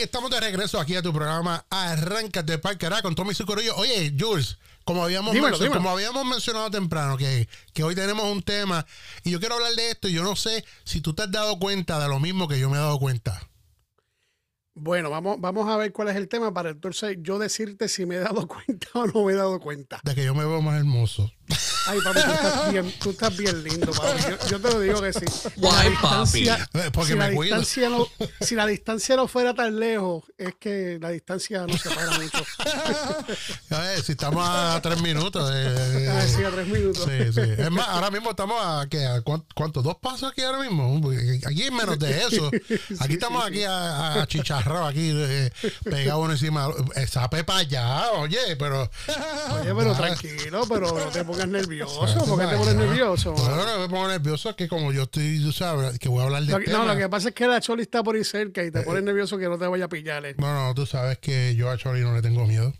Y estamos de regreso aquí a tu programa Arráncate Parquera con Tommy Sucurillo. Oye, Jules, como habíamos, Dímelo, mencionado, dímelo. como habíamos mencionado temprano, que, que hoy tenemos un tema y yo quiero hablar de esto y yo no sé si tú te has dado cuenta de lo mismo que yo me he dado cuenta. Bueno, vamos, vamos a ver cuál es el tema para entonces yo decirte si me he dado cuenta o no me he dado cuenta. De que yo me veo más hermoso. Ay, papi, tú estás bien, tú estás bien lindo, papi. Yo, yo te lo digo que sí. Guay, distancia- Eh, Porque si, la me cuido. distancia no, si la distancia no fuera tan lejos, es que la distancia no separa mucho. A ver, si estamos a tres minutos. eh, Ah, sí, a tres minutos. Sí, sí. Es más, ahora mismo estamos a, ¿qué? ¿A cuán- ¿cuánto? ¿Dos pasos aquí ahora mismo? Aquí es menos de eso. Aquí estamos aquí a, a chicharrado, aquí eh, pegado uno encima. Esa pepa allá, oye, pero... Oye, pero tranquilo, pero no te pongas nervioso. ¿Por qué te pones nervioso? Bueno, no me pongo nervioso, es que como yo estoy, tú sabes, que voy a hablar de Lo que- no, lo que pasa es que la choli está por ahí cerca y te pones nervioso que no te vaya a pillar. eh. Bueno, tú sabes que yo a Chori no le tengo miedo.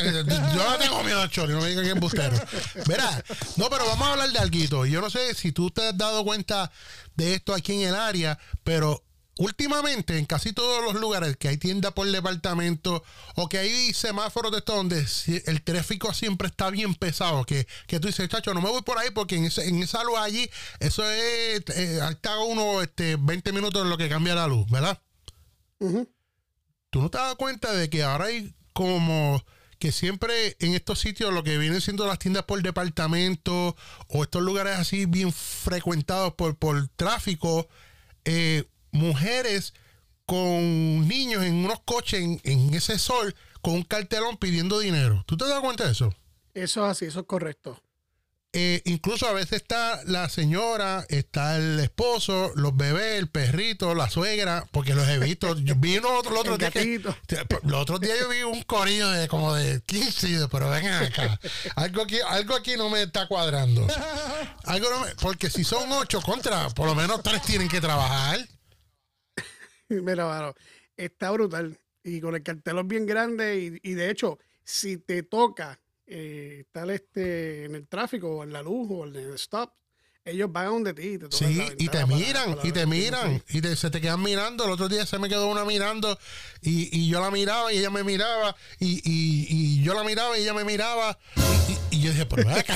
Que, Yo no tengo miedo a Chori, no me digan que es embustero. Verá, no, pero vamos a hablar de algo. Yo no sé si tú te has dado cuenta de esto aquí en el área, pero últimamente en casi todos los lugares que hay tienda por departamento o que hay semáforos de esto donde el tráfico siempre está bien pesado, que, que tú dices, chacho, no me voy por ahí porque en, ese- en esa luz allí, eso es, eh, ahí está uno este, 20 minutos en lo que cambia la luz, ¿verdad? ¿Tú no te das cuenta de que ahora hay como que siempre en estos sitios lo que vienen siendo las tiendas por departamento o estos lugares así bien frecuentados por, por tráfico, eh, mujeres con niños en unos coches en, en ese sol con un cartelón pidiendo dinero? ¿Tú te das cuenta de eso? Eso es así, eso es correcto. Eh, incluso a veces está la señora, está el esposo, los bebés, el perrito, la suegra, porque los he visto. Yo vi uno otro, el otro El día que- los otros días yo vi un corillo de como de 15, y yo, pero vengan acá. Algo aquí, algo aquí no me está cuadrando. Algo no me- porque si son ocho contra, por lo menos tres tienen que trabajar. Mira, mano, está brutal. Y con el cartelón bien grande. Y, y de hecho, si te toca eh, estar este, en el tráfico o en la luz o en el stop, ellos van a donde ti. Te Sí, y te para- miran, para y te miran, y te- se te quedan mirando. El otro día se me quedó una mirando, y, y yo la miraba, y ella me miraba, y, y, y yo la miraba, y ella me miraba, y, yo dije, pero acá,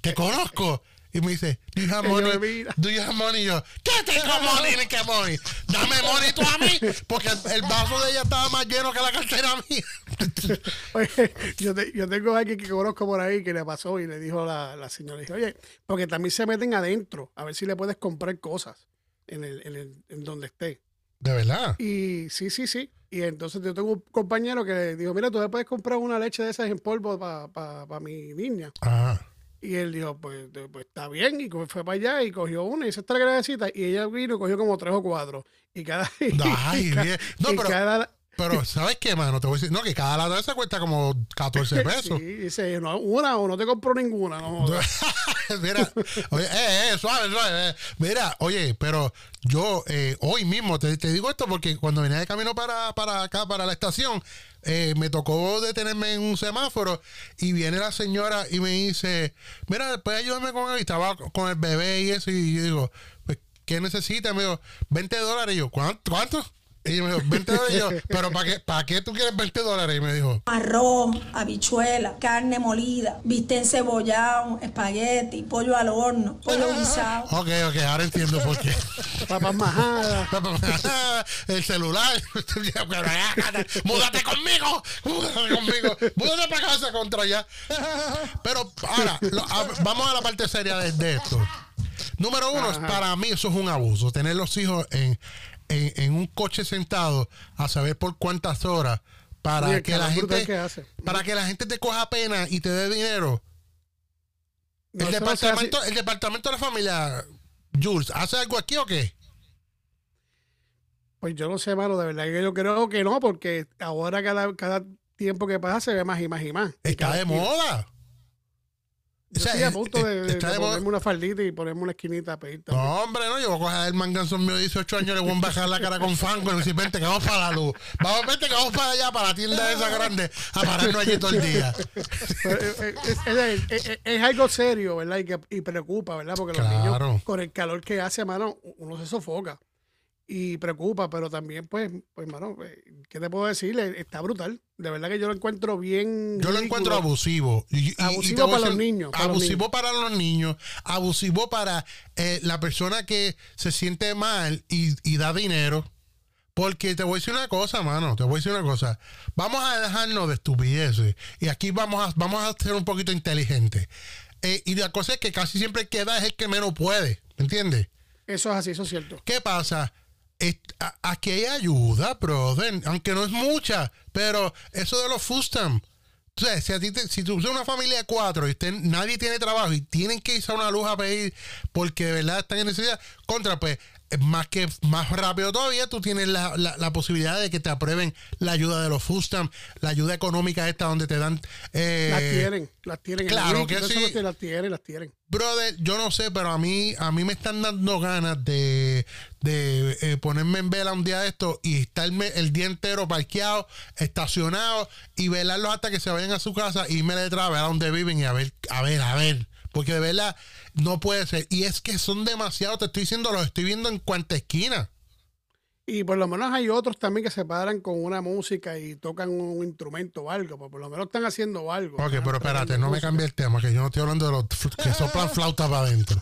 te conozco. Y me dice, do you have money? Do you have money? Y yo, ¿qué tengo money? Ni qué money. Dame money tú a mí, porque el, el vaso de ella estaba más lleno que la cartera mía. Oye, yo, te- yo tengo a alguien que conozco por ahí que le pasó y le dijo la, la señora, oye, porque también se meten adentro a ver si le puedes comprar cosas en, el, en, el, en donde esté. De verdad. Y sí, sí, sí. Y entonces yo tengo un compañero que le dijo, mira, tú me puedes comprar una leche de esas en polvo para mi niña. Ajá. Y él dijo, pues, pues está bien. Y fue para allá y cogió una y dice, esta es la. Y ella vino y cogió como tres o cuatro. Y cada... Ay, y bien. No, y pero- cada- Pero, ¿sabes qué, mano? Te voy a decir, no, que cada lata esa cuesta como 14 pesos. Sí, dice, no, una o no te compro ninguna. No, jodas". Mira, oye, eh, eh, suave, suave. eh. Mira, oye, pero yo eh, hoy mismo te, te digo esto porque cuando venía de camino para, para acá, para la estación, eh, me tocó detenerme en un semáforo y viene la señora y me dice, mira, puedes ayudarme con él. Y estaba con el bebé y eso. Y yo digo, pues, ¿qué necesita? Me dijo, 20 dólares. Y yo, ¿cuánto? ¿Cuánto? Y me dijo, 20 dólares. Y yo, ¿pero para qué, para qué tú quieres 20 dólares? Y me dijo, arroz, habichuela, carne molida, bistec encebollado, espagueti, pollo al horno, pollo guisado. ok, ok, ahora entiendo por qué. Papas majadas. el celular. múdate conmigo. Múdate conmigo. Múdate para casa contra allá. Pero ahora, lo- a- vamos a la parte seria de, de esto. Número uno, es para mí eso es un abuso. Tener los hijos en, en, en un coche sentado a saber por cuántas horas para Oye, que la gente que hace. para que la gente te coja pena y te dé dinero. No, el departamento, el departamento de la familia Jules, ¿hace algo aquí o qué? Pues yo no sé, mano, de verdad que yo creo que no, porque ahora cada, cada tiempo que pasa se ve más y más y más. Está de moda. Yo O sea, estoy a punto de, ponerme una faldita y ponerme una esquinita a pedir también. No, hombre, no, yo voy a coger el manganzón mío de 18 años, le voy a bajar la cara con fango y decir, vente que vamos para la luz. Vamos, vente que vamos para allá, para la tienda esa grande, a pararnos allí todo el día. Pero, eh, eh, es, es- es- es- es algo serio, ¿verdad? Y, que, y preocupa, ¿verdad? Porque los Claro. niños, con el calor que hace, mano, uno se sofoca. Y preocupa, pero también, pues, pues, mano, eh, ¿qué te puedo decir? Está brutal. De verdad que yo lo encuentro bien. Yo lo ridículo. encuentro abusivo. Y- y Abusivo para los niños, para los abusivo niños. para los niños. Abusivo para eh, la persona que se siente mal y, y da dinero. Porque te voy a decir una cosa, mano. Te voy a decir una cosa. Vamos a dejarnos de estupideces. Y aquí vamos a, vamos a ser un poquito inteligentes. Eh, y la cosa es que casi siempre el que da es el que menos puede. ¿Me entiendes? Eso es así, eso es cierto. ¿Qué pasa? Aquí hay ayuda, brother, aunque no es mucha, pero eso de los food stamps, o sea, si, a ti te- si tú eres una familia de cuatro y usted- nadie tiene trabajo y tienen que irse a una luz a pedir porque de verdad están en necesidad, contra, pues, es más que más rápido todavía, tú tienes la, la- la posibilidad de que te aprueben la ayuda de los food stamps, la ayuda económica esta donde te dan... eh, Las tienen, las tienen. claro que sí. Las tienen, las tienen. Brother, yo no sé, pero a mí, a mí me están dando ganas de, de eh, ponerme en vela un día de esto y estarme el día entero parqueado, estacionado y velarlos hasta que se vayan a su casa y irme detrás a ver a dónde viven y a ver, a ver, a ver. Porque de verdad no puede ser. Y es que son demasiados, te estoy diciendo, los estoy viendo en cuanta esquina. Y por lo menos hay otros también que se paran con una música y tocan un instrumento o algo, pues por lo menos están haciendo algo. Ok, pero espérate, no me cambie el tema, que yo no estoy hablando de los que soplan flautas para adentro.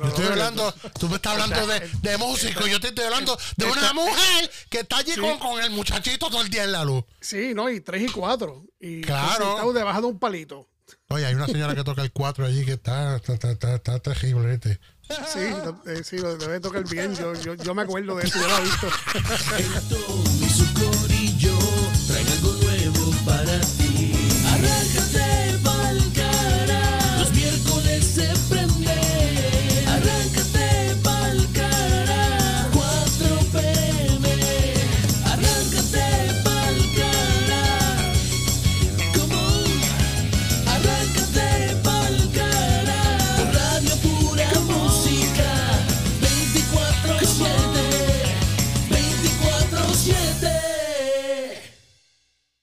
Yo estoy hablando, tú me estás hablando de, de músico, yo te estoy hablando de una mujer que está allí con, con el muchachito todo el día en la luz. Sí, ¿no? Y tres y cuatro. Y Claro. debajo de un palito. Oye, hay una señora que toca el 4 allí que está, está, está, está, está terrible, ¿viste? Sí, lo, eh, sí, lo debe tocar bien. Yo, yo, yo me acuerdo de eso, yo lo he visto.